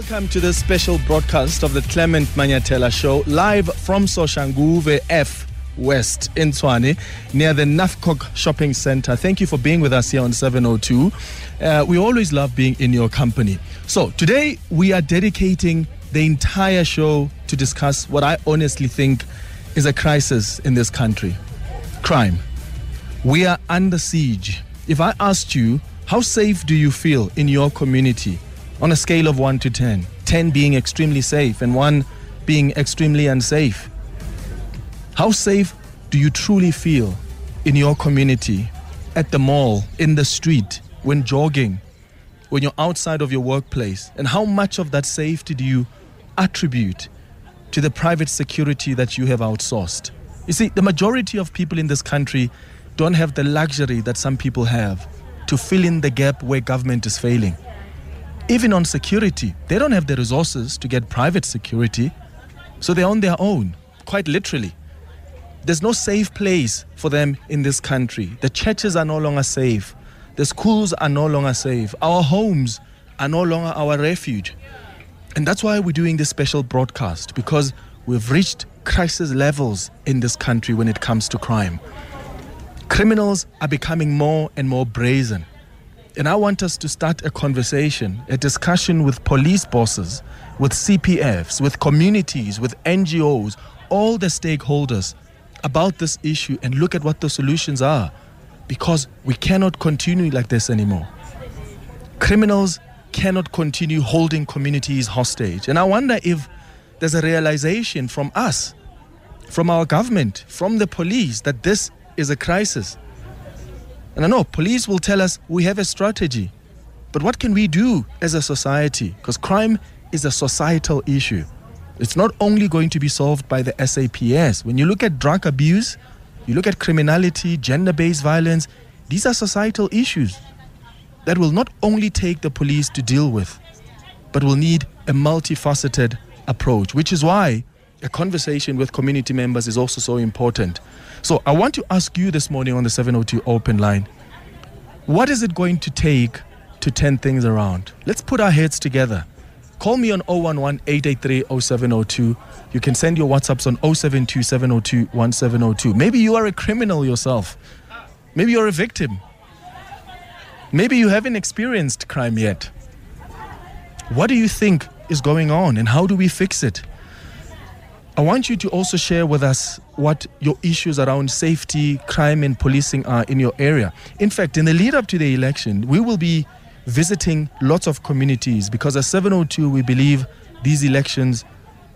welcome to this special broadcast of the Clement Manyathela Show, live from Soshanguve F West in Tshwane, near the Nafcock Shopping Center. Thank you for being with us here on 702. Uh, we always love being in your company. So, today we are dedicating the entire show to discuss what I honestly think is a crisis in this country crime. We are under siege. If I asked you, how safe do you feel in your community on a scale of 1 to 10? 10 being extremely safe and 1 being extremely unsafe. How safe do you truly feel in your community, at the mall, in the street, when jogging, when you're outside of your workplace? And how much of that safety do you attribute to the private security that you have outsourced? You see, the majority of people in this country don't have the luxury that some people have to fill in the gap where government is failing. Even on security, they don't have the resources to get private security, so they're on their own, quite literally. There's no safe place for them in this country. The churches are no longer safe. The schools are no longer safe. Our homes are no longer our refuge. And that's why we're doing this special broadcast because we've reached crisis levels in this country when it comes to crime. Criminals are becoming more and more brazen. And I want us to start a conversation, a discussion with police bosses, with CPFs, with communities, with NGOs, all the stakeholders about this issue and look at what the solutions are. Because we cannot continue like this anymore. Criminals cannot continue holding communities hostage. And I wonder if there's a realization from us, from our government, from the police, that this is a crisis. And I know police will tell us we have a strategy. But what can we do as a society? Because crime is a societal issue. It's not only going to be solved by the SAPS. When you look at drug abuse, you look at criminality, gender based violence, these are societal issues that will not only take the police to deal with, but will need a multifaceted approach, which is why a conversation with community members is also so important. So I want to ask you this morning on the 702 open line what is it going to take to turn things around? Let's put our heads together. Call me on 011 883 0702. You can send your WhatsApps on 072 702 1702. Maybe you are a criminal yourself. Maybe you're a victim. Maybe you haven't experienced crime yet. What do you think is going on and how do we fix it? I want you to also share with us what your issues around safety, crime, and policing are in your area. In fact, in the lead up to the election, we will be visiting lots of communities because at 702, we believe these elections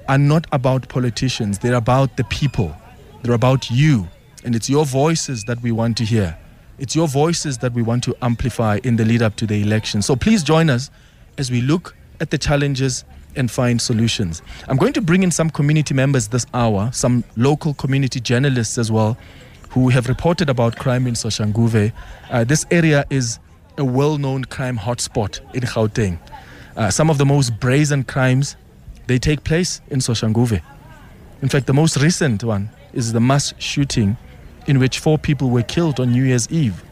are not about politicians, they're about the people, they're about you. And it's your voices that we want to hear. It's your voices that we want to amplify in the lead up to the election. So please join us as we look at the challenges and find solutions. I'm going to bring in some community members this hour, some local community journalists as well, who have reported about crime in Soshanguve. Uh, this area is a well known crime hotspot in Gauteng. Uh, some of the most brazen crimes they take place in Soshanguve. In fact, the most recent one is the mass shooting in which four people were killed on New Year's Eve.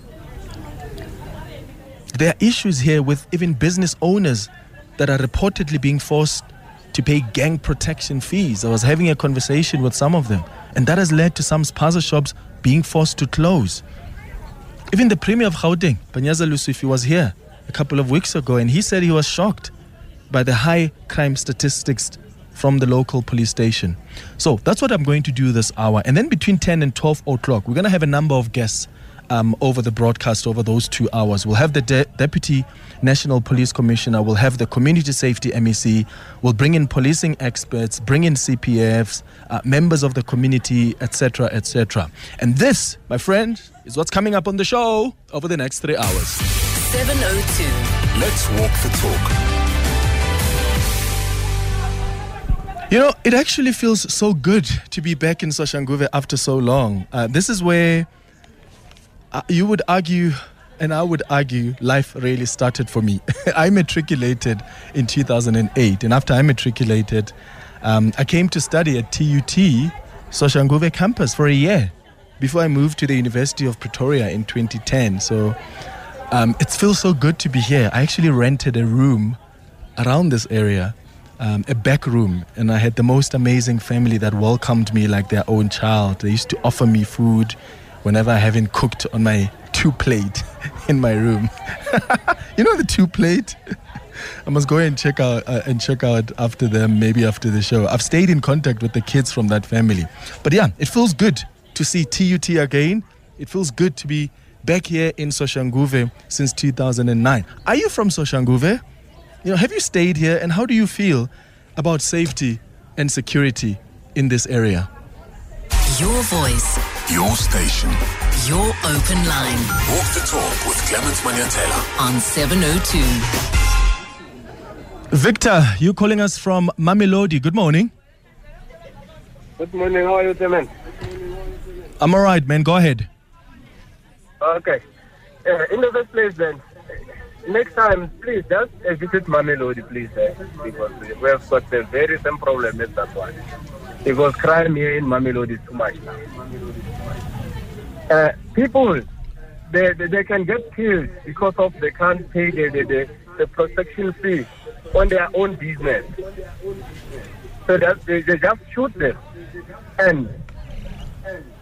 There are issues here with even business owners that are reportedly being forced to pay gang protection fees. I was having a conversation with some of them, and that has led to some spaza shops being forced to close. Even the Premier of Gauteng, Panyaza Lesufi, was here a couple of weeks ago, and he said he was shocked by the high crime statistics from the local police station. So that's what I'm going to do this hour. And then between 10 and 12 o'clock, we're going to have a number of guests um, over the broadcast over those two hours. We'll have the de- Deputy National Police Commissioner, we'll have the Community Safety MEC, we'll bring in policing experts, bring in CPFs, uh, members of the community, etc., etc. And this, my friend, is what's coming up on the show over the next three hours. 702. Let's walk the talk. You know, it actually feels so good to be back in Soshanguve after so long. Uh, this is where you would argue, and I would argue, life really started for me. I matriculated in 2008, and after I matriculated, um, I came to study at TUT Soshanguve campus for a year before I moved to the University of Pretoria in 2010. So um, it feels so good to be here. I actually rented a room around this area um, a back room, and I had the most amazing family that welcomed me like their own child. They used to offer me food whenever I haven't cooked on my two plate in my room. you know the two plate. I must go and check out uh, and check out after them, maybe after the show. I've stayed in contact with the kids from that family, but yeah, it feels good to see TUT again. It feels good to be back here in Soshanguve since 2009. Are you from Soshanguve? You know, have you stayed here and how do you feel about safety and security in this area? Your voice, your station, your open line. Walk the talk with Clement Manyathela on 702. Victor, you calling us from Mamelodi. Good morning. Good morning. How are you, man? I'm all right, man. Go ahead. Okay. Uh, in the first place, then, next time, please just uh, visit Mamelodi, please, uh, because we have got the very same problem as that one. Because crime here in Mamelodi is too much now. Uh, people, they, they, they can get killed because of they can't pay the, the, the, the protection fee on their own business. So that they, they just shoot them. And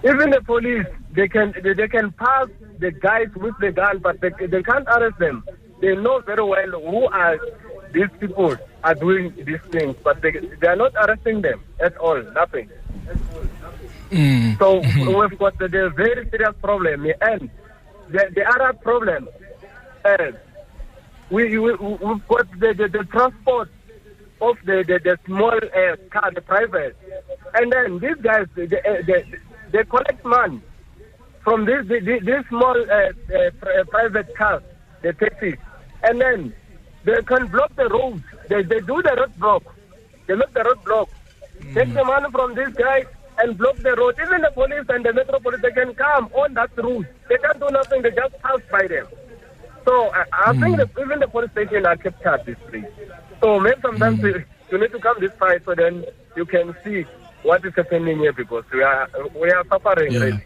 even the police, they can they, they can pass the guys with the gun, but they, they can't arrest them. They know very well who are these people are doing these things, but they, they are not arresting them at all. Nothing. Mm. So we've got the, the very serious problem, and the, the other problem, is we, we we've got the, the, the transport of the the, the small uh, car, the private, and then these guys they, they, they, they collect money from this this, this small uh, uh, private cars, the taxis, and then they can block the road. They they do the road block. They make the road block. Mm. Take the money from these guys and block the road. Even the police and the metropolice they can come on that route. They can't do nothing. They just pass by them. So I, I mm. think that even the police station are kept at this place. So maybe sometimes you, you need to come this side so then you can see what is happening here because we are we are suffering Yeah.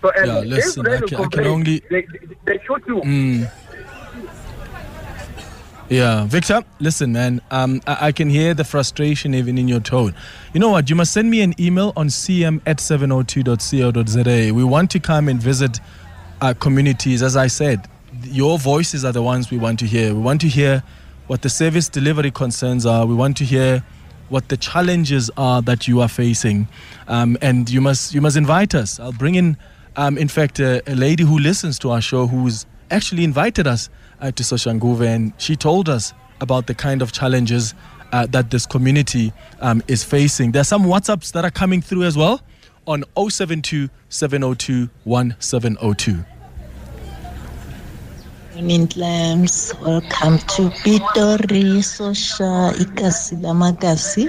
So and Yeah, if listen, they I can- I can only- they, they shoot you. Mm. Yeah, Victor, listen, man. Um, I, I can hear the frustration even in your tone. You know what? You must send me an email on cm at 702.co.za. We want to come and visit our communities. As I said, your voices are the ones we want to hear. We want to hear what the service delivery concerns are. We want to hear what the challenges are that you are facing, um, and you must you must invite us. I'll bring in, um, in fact, a, a lady who listens to our show who's actually invited us uh, to Soshanguve, and she told us about the kind of challenges uh, that this community um, is facing. There are some WhatsApps that are coming through as well on 072 702 1702. Morning clams, welcome to Pitori Social Ikasi Lamagasi.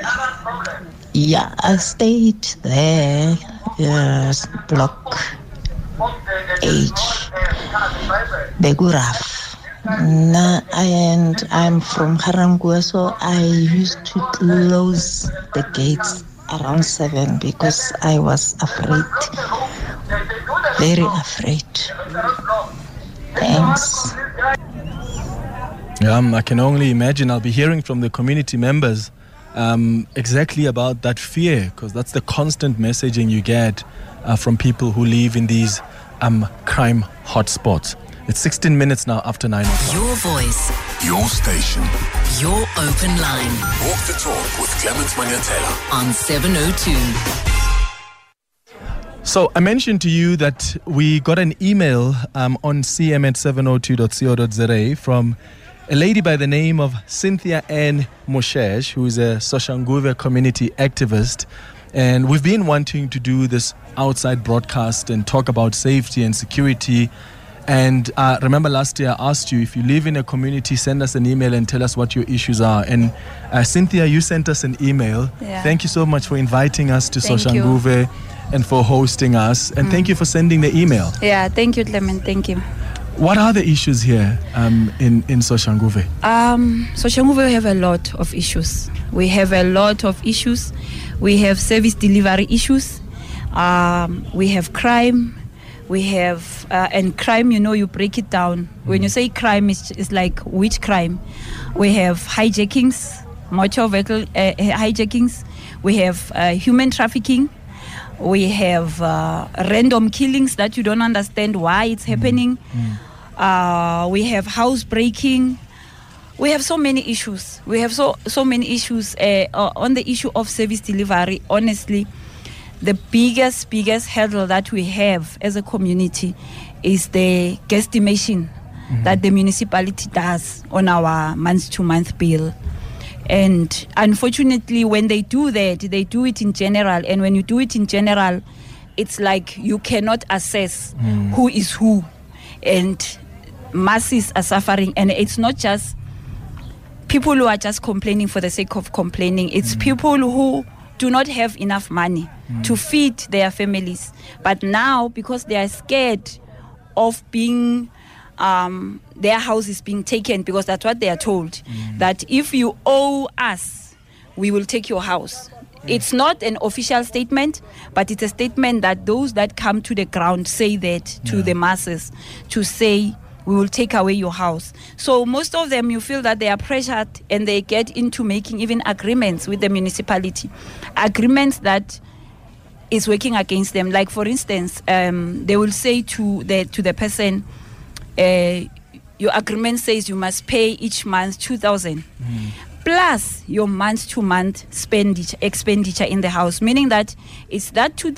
Yeah, I stayed there, yes, block H, the Guraf. Nah, and I'm from Harangua, so I used to close the gates around seven because I was afraid, very afraid. Thanks. Um, I can only imagine. I'll be hearing from the community members um, exactly about that fear, because that's the constant messaging you get uh, from people who live in these um, crime hotspots. It's 16 minutes now after 9 o'clock. Your voice, your station, your open line. Walk the talk with Clement Manyathela on 702. So I mentioned to you that we got an email um, on cm at 702.co.za from a lady by the name of Cynthia Ann Moshesh, who is a Soshanguve community activist. And we've been wanting to do this outside broadcast and talk about safety and security. And uh, remember last year I asked you if you live in a community, send us an email and tell us what your issues are. And uh, Cynthia, you sent us an email. Yeah. Thank you so much for inviting us to. Mm. Soshanguve and for hosting us. And thank you for sending the email. Yeah, thank you, Clement. Thank you. What are the issues here um, in, in Soshanguve? Um, so Shanguve we have a lot of issues. We have a lot of issues. We have service delivery issues. Um, we have crime. We have, uh, and crime, you know, you break it down. When you say crime, it's, it's like which crime? We have hijackings, motor vehicle uh, hijackings. We have uh, human trafficking. We have uh, random killings that you don't understand why it's happening. Uh, we have housebreaking. We have so many issues. We have so so many issues uh, uh, on the issue of service delivery. Honestly, the biggest biggest hurdle that we have as a community is the guesstimation mm-hmm. that the municipality does on our month to month bill. And unfortunately, when they do that, they do it in general. And when you do it in general, it's like you cannot assess mm. who is who. And masses are suffering. And it's not just people who are just complaining for the sake of complaining, it's mm. people who do not have enough money to feed their families. But now, because they are scared of being um, their house is being taken because that's what they are told that if you owe us, we will take your house. It's not an official statement, but it's a statement that those that come to the ground say that to Yeah. the masses to say, we will take away your house. So most of them, you feel that they are pressured and they get into making even agreements with the municipality, agreements that is working against them. Like for instance, um, they will say to the to the person, uh, "Your agreement says you must pay each month two thousand plus your month to month expenditure expenditure in the house." Meaning that it's that two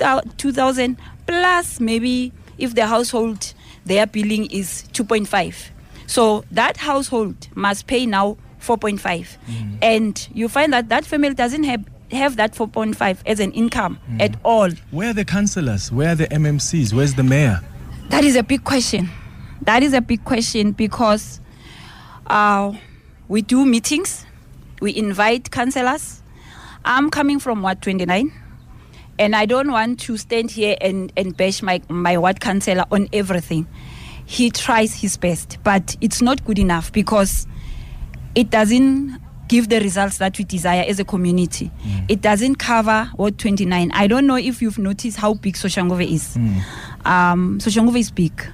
thousand plus maybe if the household their billing is two point five. So that household must pay now 4.5 and you find that that family doesn't have have that 4.5 as an income at all Where are the councillors? Where are the MMCs? Where's the mayor? that is a big question that is a big question because uh, we do meetings we invite councillors i'm coming from ward 29 and i don't want to stand here and, and bash my, my ward councillor on everything he tries his best but it's not good enough because it doesn't give the results that we desire as a community. It doesn't cover Ward 29. I don't know if you've noticed how big Soshanguve is. Um, Soshanguve is big.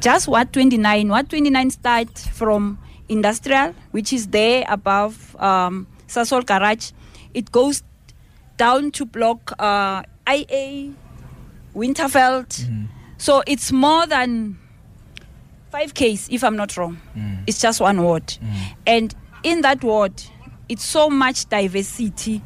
Just Ward 29. Ward 29 starts from industrial, which is there above um, Sasol Garage. It goes down to block uh, IA, Winterveld. So it's more than five Ks, if I'm not wrong. It's just one ward. And in that ward, it's so much diversity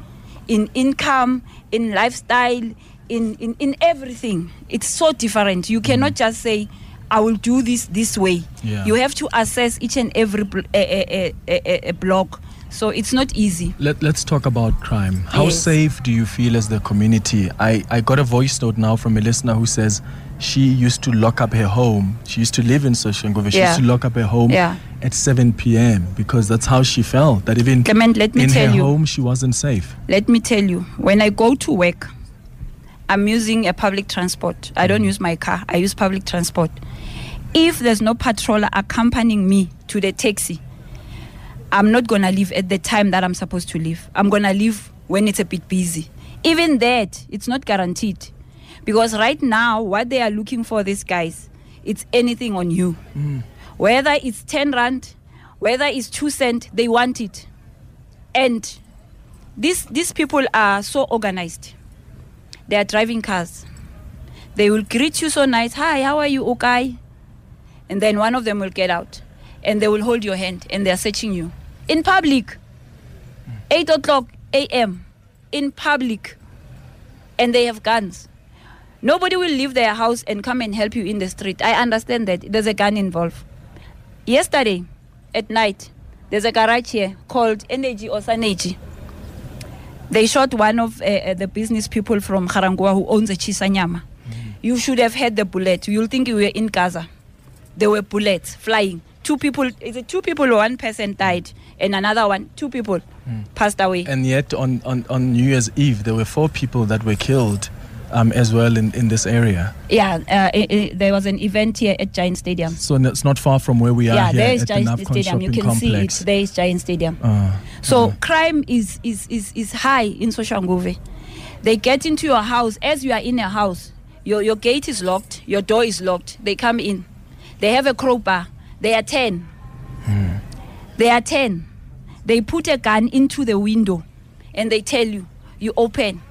in income, in lifestyle, in, in, in everything. It's so different. You cannot just say, I will do this this way. Yeah. You have to assess each and every bl- a, a, a, block. So it's not easy. Let, let's talk about crime. How Yes. safe do you feel as the community? I, I got a voice note now from a listener who says she used to lock up her home. She used to live in Soshanguve. She Yeah. used to lock up her home Yeah. at 7 p.m. because that's how she felt. That even Clement, let me in tell her you. home she wasn't safe. Let me tell you, when I go to work, I'm using a public transport. I don't mm. use my car, I use public transport. If there's no patroller accompanying me to the taxi, I'm not gonna leave at the time that I'm supposed to leave. I'm gonna leave when it's a bit busy. Even that, it's not guaranteed. Because right now, what they are looking for, these guys, it's anything on you. Whether it's 10 rand, whether it's 2 cent, they want it. And these these people are so organized. They are driving cars. They will greet you so nice. Hi, how are you, okay? And then one of them will get out, and they will hold your hand, and they are searching you in public. Eight o'clock a.m. in public, and they have guns. Nobody will leave their house and come and help you in the street. I understand that there's a gun involved. Yesterday, at night, there's a garage here called Energy or Saneji. They shot one of uh, uh, the business people from Harangua who owns a Shisanyama. You should have had the bullet. You'll think you were in Gaza. There were bullets flying. Two people, is it two people or one person died, and another one, two people passed away. And yet on, on, on New Year's Eve, there were four people that were killed um, as well in, in this area. yeah, uh, i i there was an event here at Giant Stadium. So it's not far from where we are yeah, here there is at the Giant Stadium. You can see complex. it. There is Giant Stadium. Uh, So uh, crime is is is is high in Soshanguve. They get into your house as you are in a house. Your, your gate is locked, your door is locked. They come in. They have a crowbar. They are 10. Mm. They are 10. They put a gun into the window and they tell you, you open.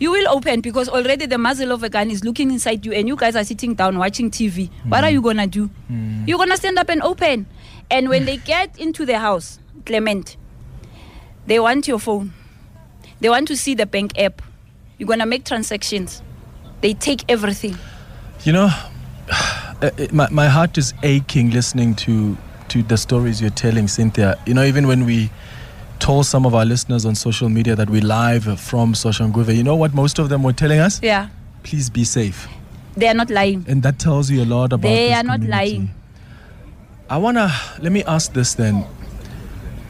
You will open because already the muzzle of a gun is looking inside you and you guys are sitting down watching TV. Mm. What are you going to do? Mm. You're going to stand up and open. And when they get into the house, Clement, they want your phone. They want to see the bank app. You're going to make transactions. They take everything. You know, uh, my, my heart is aching listening to to the stories you're telling, Cynthia. You know, even when we told some of our listeners on social media that we live from Soshanguve, you know what most of them were telling us? Yeah. Please be safe. They are not lying. And that tells you a lot about They are community. not lying. I want to, let me ask this then.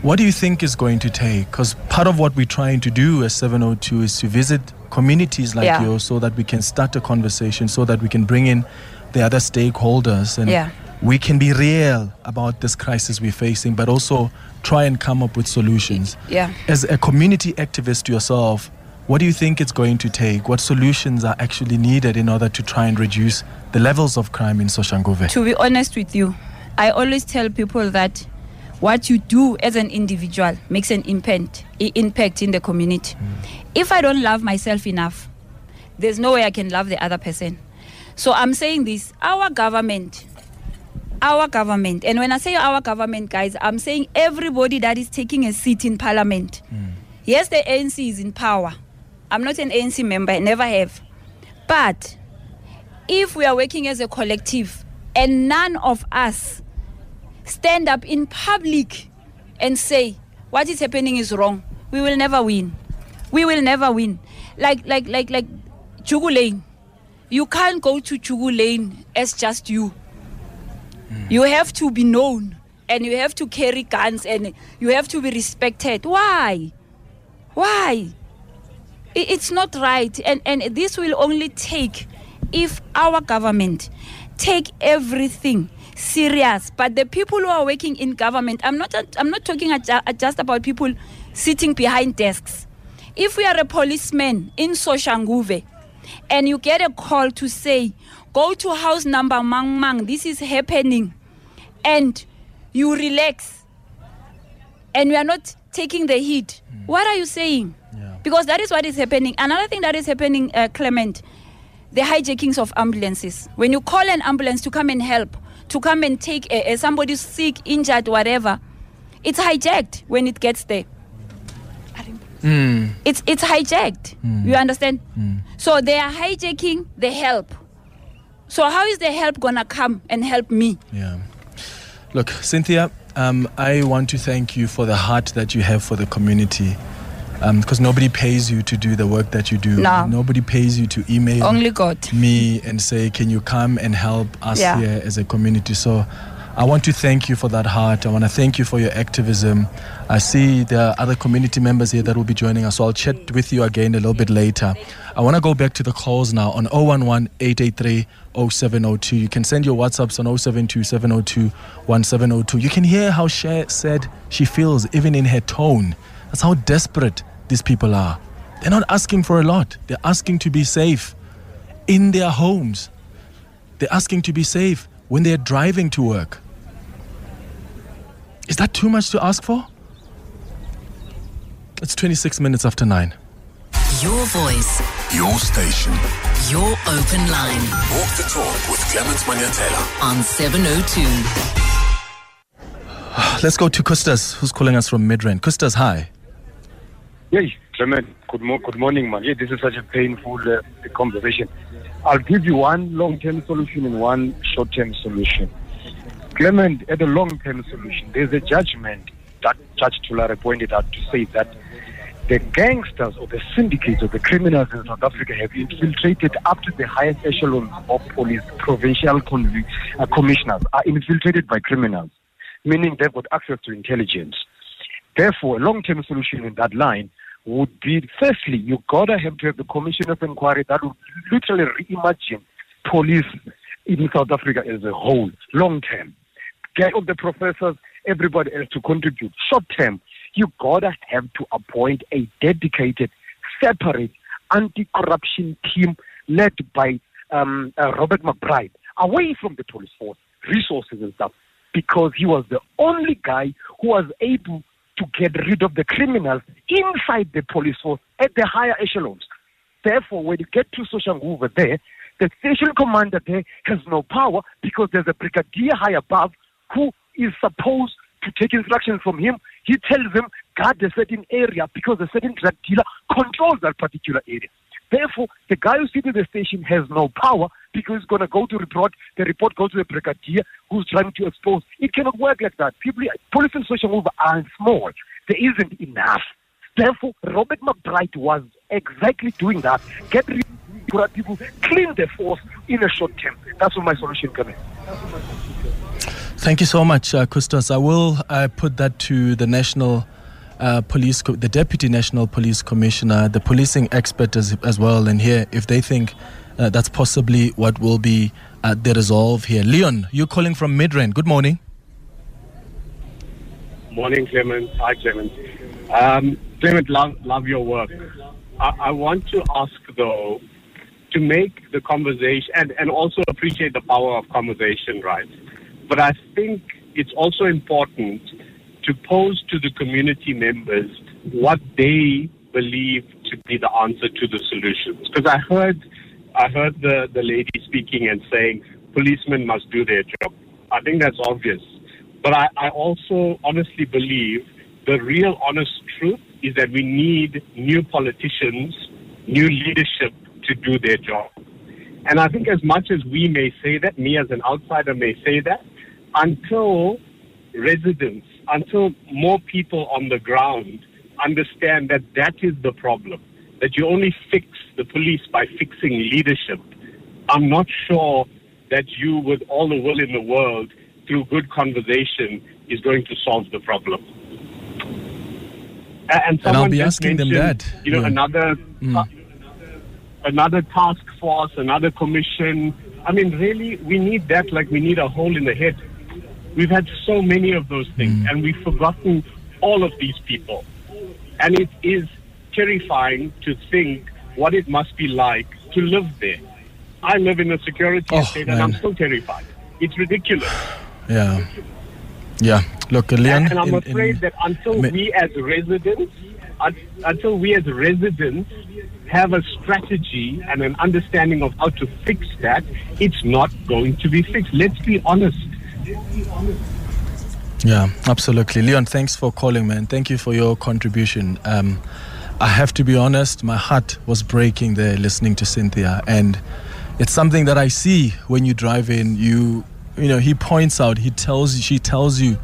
What do you think is going to take? Because part of what we're trying to do as 702 is to visit communities like yeah. yours so that we can start a conversation, so that we can bring in the other stakeholders and yeah. We can be real about this crisis we're facing, but also try and come up with solutions. Yeah. As a community activist yourself, what do you think it's going to take? What solutions are actually needed in order to try and reduce the levels of crime in Soshanguve? To be honest with you, I always tell people that what you do as an individual makes an impact, impact in the community. Mm. If I don't love myself enough, there's no way I can love the other person. So I'm saying this our government, our government, and when I say our government, guys, I'm saying everybody that is taking a seat in parliament. Mm. Yes, the ANC is in power. I'm not an ANC member, I never have. But if we are working as a collective and none of us stand up in public and say what is happening is wrong, we will never win. We will never win. Like like like like Jugu Lane. You can't go to Jugu Lane as just you. Mm. You have to be known and you have to carry guns and you have to be respected. Why? Why? It's not right. And, and this will only take if our government take everything serious. But the people who are working in government, I'm not, I'm not talking just about people sitting behind desks. If we are a policeman in Soshanguve and you get a call to say, go to house number Mang Mang, this is happening, and you relax and we are not taking the heat, mm. what are you saying? Yeah. Because that is what is happening. Another thing that is happening, uh, Clement, the hijackings of ambulances. When you call an ambulance to come and help, to come and take a, a somebody sick, injured, whatever, it's hijacked when it gets there. Mm. It's it's hijacked. Mm. You understand? Mm. So they are hijacking the help. So how is the help gonna come and help me? Yeah. Look, Cynthia, um, I want to thank you for the heart that you have for the community because um, nobody pays you to do the work that you do. No. Nobody pays you to email only God me and say, "Can you come and help us yeah. here as a community?" So. I want to thank you for that heart. I want to thank you for your activism. I see there are other community members here that will be joining us, so I'll chat with you again a little bit later. I want to go back to the calls now on 011 883 0702. You can send your WhatsApps on 072 702 1702. You can hear how she said she feels, even in her tone. That's how desperate these people are. They're not asking for a lot, they're asking to be safe in their homes. They're asking to be safe when they're driving to work. Is that too much to ask for? It's 26 minutes after 9. Your voice. Your station. Your open line. Walk the talk with Clement Manyathela on 702. Let's go to Kustas, who's calling us from Midrand. Kustas, hi. Yes, Clement. Good, mo- good morning, man. Yeah, this is such a painful uh, conversation. I'll give you one long-term solution and one short-term solution. Clement, at a long-term solution, there's a judgment that Judge Tulare pointed out to say that the gangsters or the syndicates or the criminals in South Africa have infiltrated up to the highest echelons of police, provincial conv- uh, commissioners are infiltrated by criminals, meaning they've got access to intelligence. Therefore, a long-term solution in that line would be, firstly, you gotta have to have the commission of inquiry that would literally reimagine police in South Africa as a whole, long-term. Get all the professors, everybody else to contribute. Short-term, you gotta have to appoint a dedicated, separate anti-corruption team led by um, uh, Robert McBride away from the police force, resources and stuff, because he was the only guy who was able to get rid of the criminals inside the police force at the higher echelons. Therefore, when you get to Soshanguve there, the station commander there has no power because there's a brigadier high above who is supposed to take instructions from him. He tells them guard a certain area because a certain drug dealer controls that particular area. Therefore, the guy who's sitting in the station has no power because he's going to go to report. The report goes to the brigadier who's trying to expose. It cannot work like that. People, police and social movement are small. There isn't enough. Therefore, Robert McBride was exactly doing that. Get rid of people, clean the force in a short term. That's what my solution coming. Thank you so much, uh, Kustos. I will uh, put that to the national uh, police, co- the deputy national police commissioner, the policing expert as, as well, and here if they think uh, that's possibly what will be uh, the resolve here. Leon, you're calling from Midrand. Good morning. Morning, Clement. Hi, Clement. Um, Clement, love, love your work. I, I want to ask, though, to make the conversation and, and also appreciate the power of conversation, right? But I think it's also important to pose to the community members what they believe to be the answer to the solutions. Because I heard, I heard the, the lady speaking and saying policemen must do their job. I think that's obvious. But I, I also honestly believe the real honest truth is that we need new politicians, new leadership to do their job. And I think as much as we may say that, me as an outsider may say that, until residents until more people on the ground understand that that is the problem, that you only fix the police by fixing leadership, I'm not sure that you, with all the will in the world, through good conversation, is going to solve the problem. And, and I'll be asking them that. You know, yeah. another mm. another task force, another commission. I mean, really, we need that like we need a hole in the head. We've had so many of those things, mm. and we've forgotten all of these people. And it is terrifying to think what it must be like to live there. I live in a security oh, estate, man. and I'm still terrified. It's ridiculous. Yeah. Yeah. Look, Leon. And, and I'm in, afraid in, that until we as residents, until we as residents have a strategy and an understanding of how to fix that, it's not going to be fixed. Let's be honest. Yeah, absolutely. Leon, thanks for calling, man. Thank you for your contribution. Um, I have to be honest, my heart was breaking there listening to Cynthia. And it's something that I see when you drive in. You, you know, he points out, he tells she tells you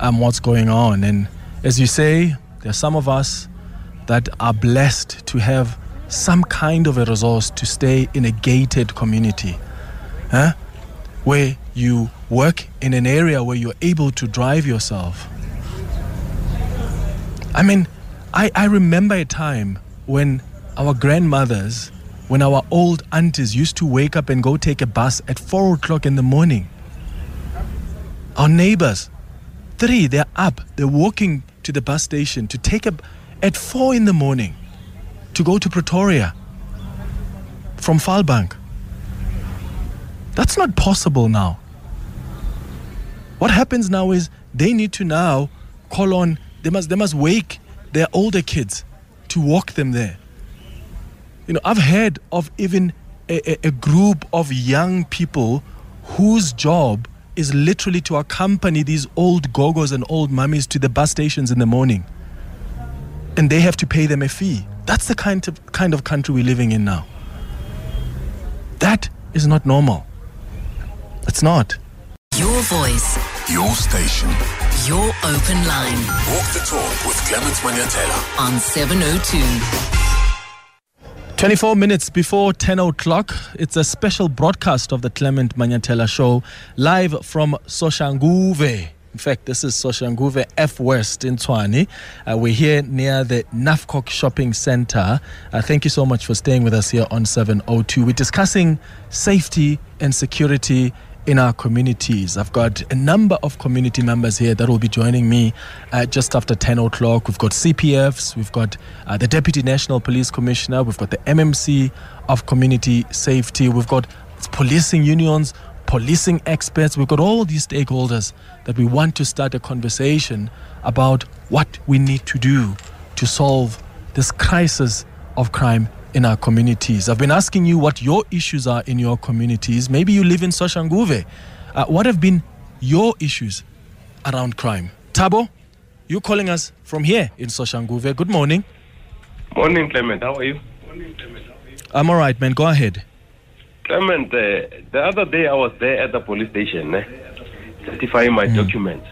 um, what's going on. And as you say, there are some of us that are blessed to have some kind of a resource to stay in a gated community. Huh? Where you work in an area where you're able to drive yourself. I mean, I, I remember a time when our grandmothers, when our old aunties used to wake up and go take a bus at four o'clock in the morning. Our neighbors, three, they're up, they're walking to the bus station to take a at four in the morning to go to Pretoria from Vaalbank. That's not possible now. What happens now is they need to now call on they must they must wake their older kids to walk them there. You know, I've heard of even a, a, a group of young people whose job is literally to accompany these old gogos and old mummies to the bus stations in the morning. And they have to pay them a fee. That's the kind of kind of country we're living in now. That is not normal. It's not. Your voice. Your station. Your open line. Walk the talk with Clement Manyathela on 702. 24 minutes before 10 o'clock, it's a special broadcast of the Clement Manyathela show live from Soshanguve. In fact, this is Soshanguve F West in Tshwane. Uh, we're here near the Nafcock Shopping Center. Uh, thank you so much for staying with us here on 702. We're discussing safety and security in our communities. I've got a number of community members here that will be joining me uh, just after 10 o'clock. We've got CPFs, we've got uh, the Deputy National Police Commissioner, we've got the MMC of Community Safety, we've got policing unions, policing experts. We've got all these stakeholders that we want to start a conversation about what we need to do to solve this crisis of crime in our communities. I've been asking you what your issues are in your communities. Maybe you live in Soshanguve. Uh, what have been your issues around crime? Tabo, you're calling us from here in Soshanguve. Good morning. Morning, Clement. How are you? I'm all right, man. Go ahead. Clement, uh, the other day I was there at the police station eh, certifying my mm. documents.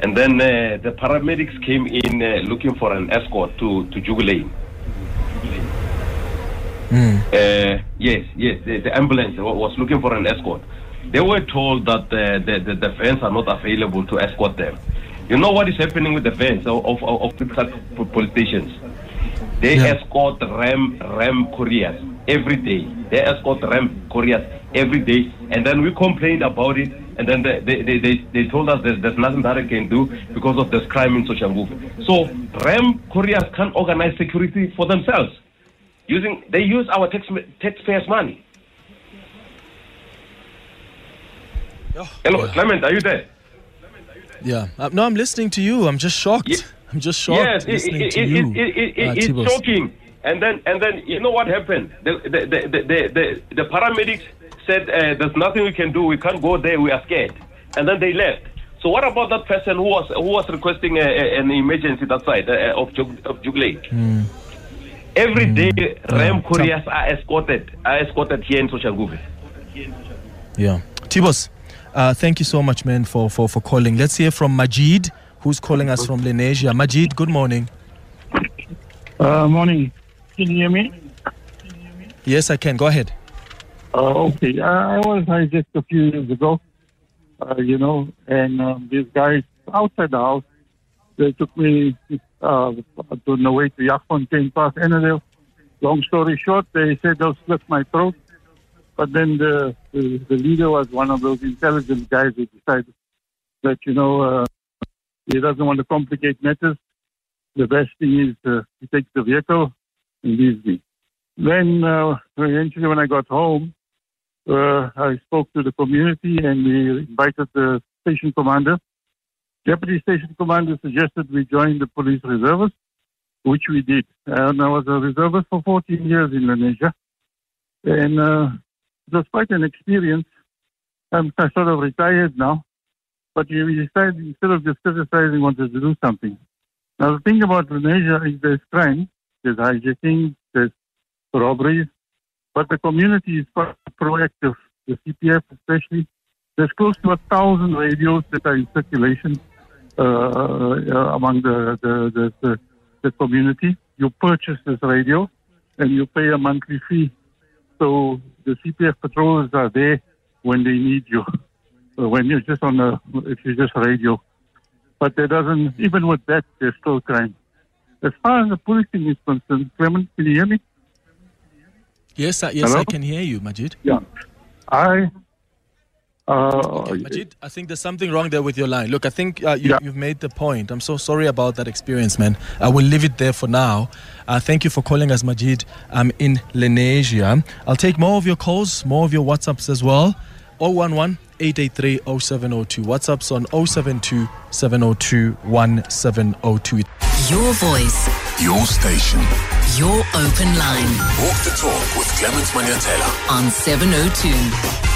And then uh, the paramedics came in uh, looking for an escort to, to Jugu Lane. Mm. Uh, yes, yes, the, the, ambulance was looking for an escort. They were told that uh, the, the, the vans are not available to escort them. You know what is happening with the vans of, of, of, of police stations? They yeah. escort RAM, RAM couriers every day. They escort RAM couriers every day. And then we complained about it. And then they, they, they, they told us there's, there's nothing that they can do because of this crime in Soshanguve. So RAM couriers can't organize security for themselves using they use our tax, taxpayers' money. Oh, Hello, yeah. Clement, are you there? Yeah. Uh, no, I'm listening to you. I'm just shocked. Yeah. I'm just shocked yes, listening it, to it, you. Uh, it's shocking. And then, and then, you know what happened? The the the the, the, the paramedics said uh, there's nothing we can do. We can't go there. We are scared. And then they left. So what about that person who was who was requesting a, a, an emergency that side uh, of Jug, of Jugu Lake? Mm. Every mm. day, RAM couriers are escorted, are escorted here in Soshanguve. Yeah. Tibos, uh, thank you so much, man, for, for, for calling. Let's hear from Majid, who's calling us from Lenasia. Majid, good morning. Uh, morning. Can you hear me? Yes, I can. Go ahead. Uh, okay. I was hijacked a few years ago, uh, you know, and um, these guys outside the house, they took me uh, to the way to Jachtfontein Pass Annandale. Long story short, they said they'll slit my throat. But then the, the, the leader was one of those intelligent guys who decided that, you know, uh, he doesn't want to complicate matters. The best thing is uh, he takes the vehicle and leaves me. Then uh, eventually when I got home, uh, I spoke to the community and we invited the station commander Deputy Station Commander suggested we join the police reservists, which we did. And I was a reservist for 14 years in Lenasia. And uh, it was quite an experience. I'm sort of retired now. But we decided, instead of just criticizing, wanted to do something. Now, the thing about Lenasia is there's crime, there's hijacking, there's robberies, but the community is quite proactive. The CPF especially, there's close to a thousand radios that are in circulation among the, the, the, the, community. You purchase this radio and you pay a monthly fee. So the CPF patrols are there when they need you. when you're just on a, if you just radio. But there doesn't, even with that, there's still crime. As far as the policing is concerned, Clement, can you hear me? Yes, uh, yes, Hello? I can hear you, Majid. Yeah. I uh, okay, Majid, I think there's something wrong there with your line. Look, I think uh, you, have made the point. I'm so sorry about that experience, man. I will leave it there for now. Uh, thank you for calling us, Majid. I'm in Lenasia. I'll take more of your calls, more of your WhatsApps as well. 011 883 0702. WhatsApps on 072 702 1702. Your voice, your station, your open line. Walk the talk with Clement Manyathela on 702.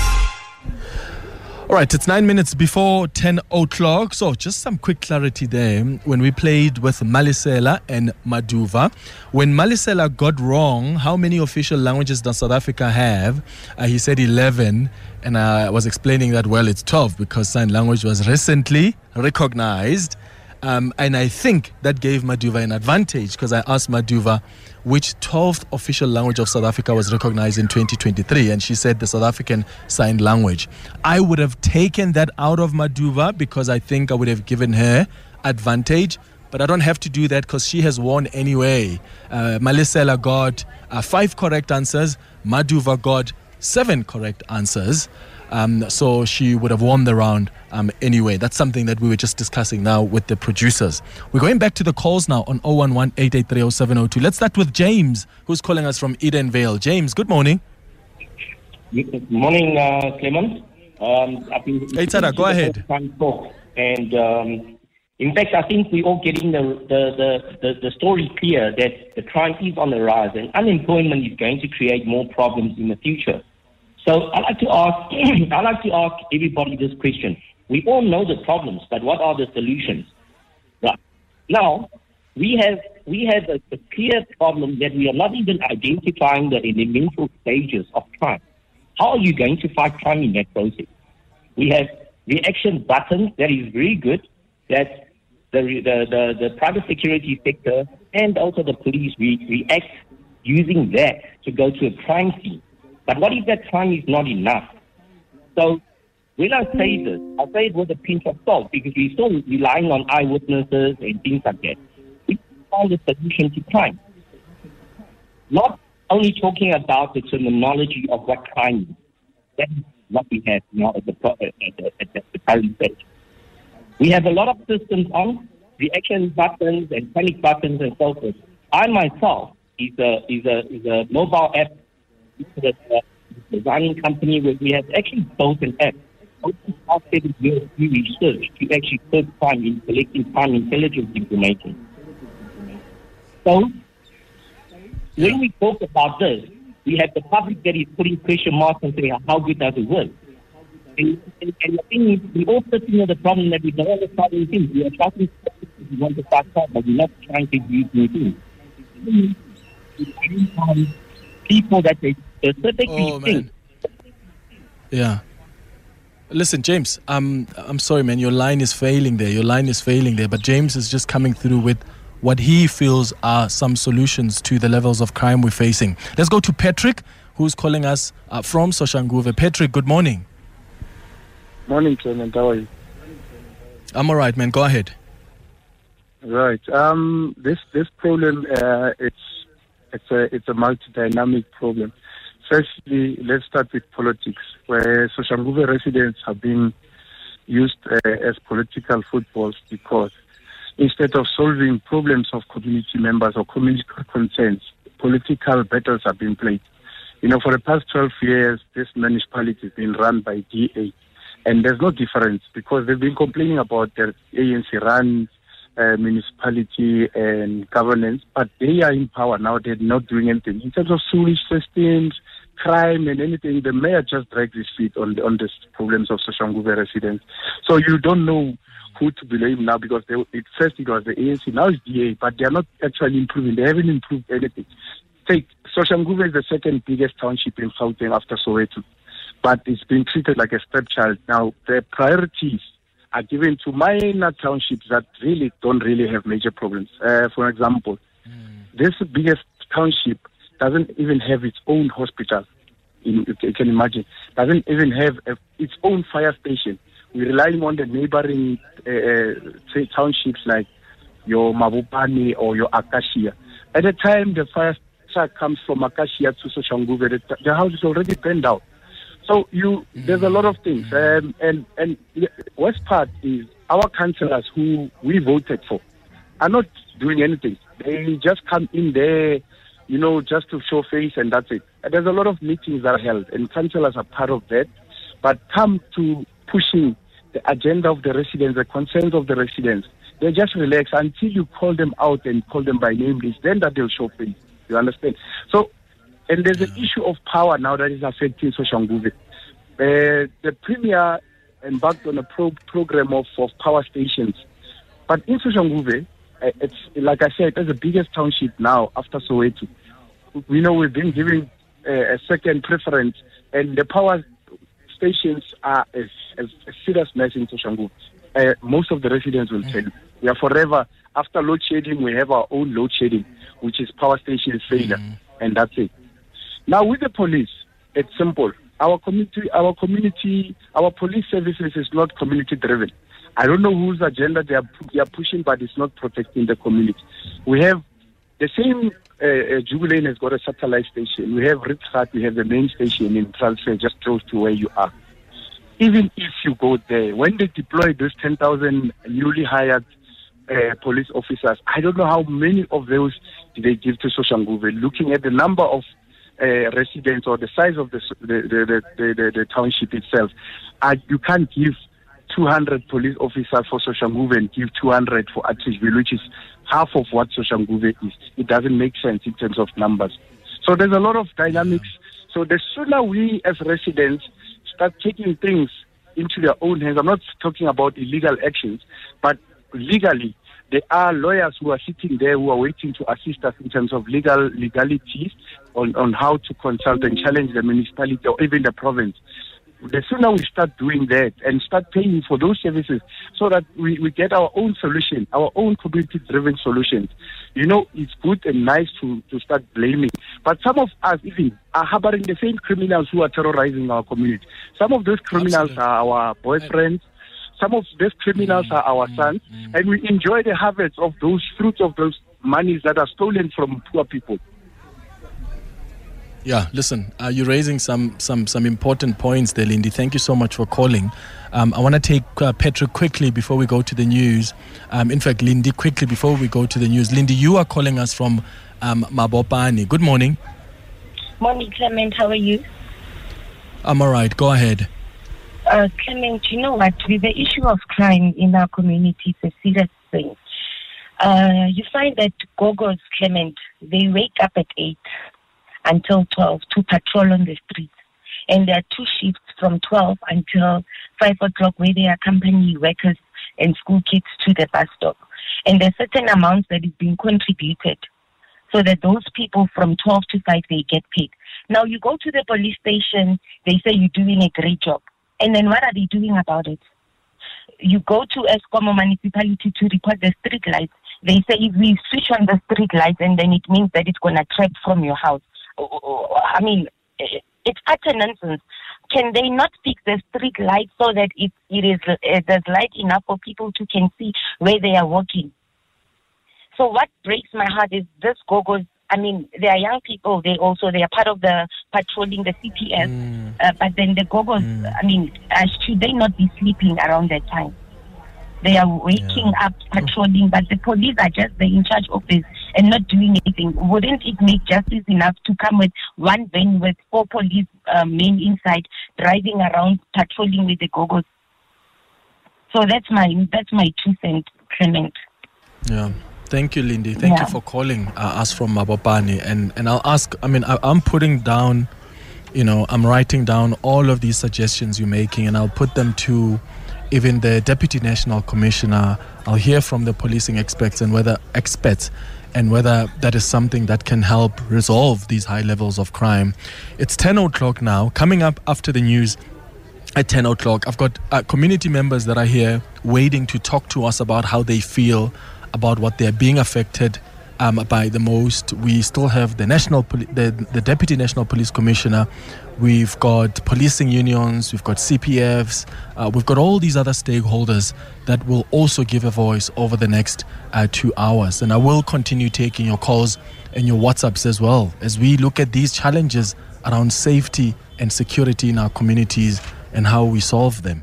All right, it's nine minutes before 10 o'clock. So, just some quick clarity there. When we played with Malisela and Maduva, when Malisela got wrong, how many official languages does South Africa have? Uh, he said 11. And I was explaining that, well, it's 12 because sign language was recently recognized. Um, and I think that gave Maduva an advantage because I asked Maduva which 12th official language of South Africa was recognized in 2023, and she said the South African Sign Language. I would have taken that out of Maduva because I think I would have given her advantage, but I don't have to do that because she has won anyway. Uh, Malisela got uh, five correct answers, Maduva got seven correct answers. Um, so she would have won the round um, anyway. That's something that we were just discussing now with the producers. We're going back to the calls now on 011 883 Let's start with James, who's calling us from Edenvale. James, good morning. Good morning, uh, Clement. Um, I've been hey, Tada, go ahead. And um, in fact, I think we're all getting the, the, the, the, the story clear that the crime is on the rise and unemployment is going to create more problems in the future. So I'd like to ask, I'd like to ask everybody this question. We all know the problems, but what are the solutions? Right. Now, we have we have a, a clear problem that we are not even identifying the elemental stages of crime. How are you going to fight crime in that process? We have reaction buttons that is very good that the, the, the, the private security sector and also the police re- react using that to go to a crime scene. But what if that crime is not enough? So when I say hmm. this, I say it with a pinch of salt because we're still relying on eyewitnesses and things like that. We find a solution to crime. Not only talking about the terminology of what crime is. That is what we have now at the, at the, at the current stage. We have a lot of systems on, reaction buttons and panic buttons and so forth. I myself is a, is a, is a mobile app a designing company where we have actually built an app after the research to actually put crime in collecting crime intelligence information. So when we talk about this, we have the public that is putting question marks and saying, how good does it work? And, and, and the thing is, we all sitting know the problem that we don't understand anything. We are trying to we want to start talking, but we're not trying to use new things. People that they specifically oh, think. Yeah. Listen, James, um, I'm sorry, man. Your line is failing there. Your line is failing there. But James is just coming through with what he feels are some solutions to the levels of crime we're facing. Let's go to Patrick, who's calling us uh, from Soshanguve. Patrick, good morning. Morning, Clement. How are you? I'm all right, man. Go ahead. Right. Um, this this problem, uh, it's it's a it's a multi-dynamic problem. Firstly, let's start with politics, where Soshanguve residents have been used uh, as political footballs because instead of solving problems of community members or community concerns, political battles have been played. You know, for the past 12 years, this municipality has been run by DA. And there's no difference because they've been complaining about their ANC run uh, municipality and governance, but they are in power now. They're not doing anything. In terms of sewage systems, crime and anything, the mayor just dragged his feet on, on the problems of Soshanguve residents. So you don't know who to blame now because they, it, first it was the ANC, now it's DA, but they are not actually improving. They haven't improved anything. Take Soshanguve is the second biggest township in Gauteng after Soweto, but it's been treated like a stepchild. Now the priorities are given to minor townships that really don't really have major problems. Uh, for example, mm. this biggest township doesn't even have its own hospital. You can imagine, doesn't even have a, its own fire station we're relying on the neighboring uh, uh townships like your Mabopane or your Akasia. At the time the fire truck comes from Akasia to Soshanguve, the, the house is already burned out. So you, there's a lot of things, um, and and worst part is our councillors who we voted for are not doing anything. They just come in there, you know, just to show face and that's it. And there's a lot of meetings that are held, and councillors are part of that. But come to pushing the agenda of the residents, the concerns of the residents. They just relax until you call them out and call them by name list. Then that they'll show face. You understand? So, and there's an issue of power now that is affecting Soshanguve. Uh, the premier embarked on a pro- program of, of power stations. But in Soshanguve, it's like I said, it's the biggest township now after Soweto. We know we've been giving uh, a second preference, and the power stations are a, a, a serious mess in Soshanguve. Uh, most of the residents will tell you. We are forever, after load shedding, we have our own load shedding, which is power station failure, mm. and that's it. Now, with the police, it's simple. Our community, our community, our police services is not community driven. I don't know whose agenda they are, they are pushing, but it's not protecting the community. We have the same uh, uh, Jubilee has got a satellite station. We have Rietgat, we have the main station in Transfer just close to where you are. Even if you go there, when they deploy those 10,000 newly hired uh, police officers, I don't know how many of those they give to Soshanguve. Looking at the number of uh, residents or the size of the the the, the, the, the township itself, uh, you can't give 200 police officers for Soshanguve and give 200 for Atteridgeville, which is half of what Soshanguve is. It doesn't make sense in terms of numbers. So there's a lot of dynamics. So the sooner we as residents start taking things into their own hands, I'm not talking about illegal actions, but legally, there are lawyers who are sitting there who are waiting to assist us in terms of legal legalities on, on how to consult and challenge the municipality or even the province the sooner we start doing that and start paying for those services so that we, we get our own solution, our own community driven solutions. You know, it's good and nice to, to start blaming. But some of us even are harboring the same criminals who are terrorizing our community. Some of those criminals Absolutely. are our boyfriends. Some of these criminals mm, are our mm, sons. Mm. And we enjoy the harvest of those fruits of those monies that are stolen from poor people. Yeah, listen, uh, you're raising some some some important points there, Lindy. Thank you so much for calling. Um, I want to take uh, Patrick quickly before we go to the news. Um, in fact, Lindy, quickly before we go to the news. Lindy, you are calling us from um, Mabopane. Good morning. Morning, Clement. How are you? I'm all right. Go ahead. Uh, Clement, you know what? With the issue of crime in our community, it's a serious thing. Uh, you find that gogos, Clement, they wake up at 8 until 12 to patrol on the streets. And there are two shifts from 12 until 5 o'clock where they accompany workers and school kids to the bus stop. And there's certain amounts that is being contributed so that those people from 12 to 5, they get paid. Now you go to the police station, they say you're doing a great job. And then what are they doing about it? You go to Eskom municipality to report the street lights. They say if we switch on the street lights and then it means that it's going to trap from your house. I mean, it's utter nonsense. Can they not fix the street lights so that it, it is uh, there's light enough for people to can see where they are walking? So what breaks my heart is this gogos. I mean, they are young people. They also they are part of the patrolling the CPS. Mm. Uh, but then the gogos. Mm. I mean, uh, should they not be sleeping around that time? They are waking yeah. up, patrolling, but the police are just they in charge of this and not doing anything. Wouldn't it make justice enough to come with one van with four police uh, men inside, driving around, patrolling with the gogos? So that's my that's my two cents, Clement. Yeah. Thank you, Lindy. Thank yeah. you for calling uh, us from Mabopane. And and I'll ask. I mean, I, I'm putting down, you know, I'm writing down all of these suggestions you're making, and I'll put them to even the deputy national commissioner. I'll hear from the policing experts and whether experts and whether that is something that can help resolve these high levels of crime. It's 10 o'clock now. Coming up after the news at 10 o'clock, I've got uh, community members that are here waiting to talk to us about how they feel about what they're being affected um, by the most. We still have the national, Poli- the, the deputy national police commissioner. We've got policing unions. We've got CPFs. Uh, we've got all these other stakeholders that will also give a voice over the next uh, two hours. And I will continue taking your calls and your WhatsApps as well as we look at these challenges around safety and security in our communities and how we solve them.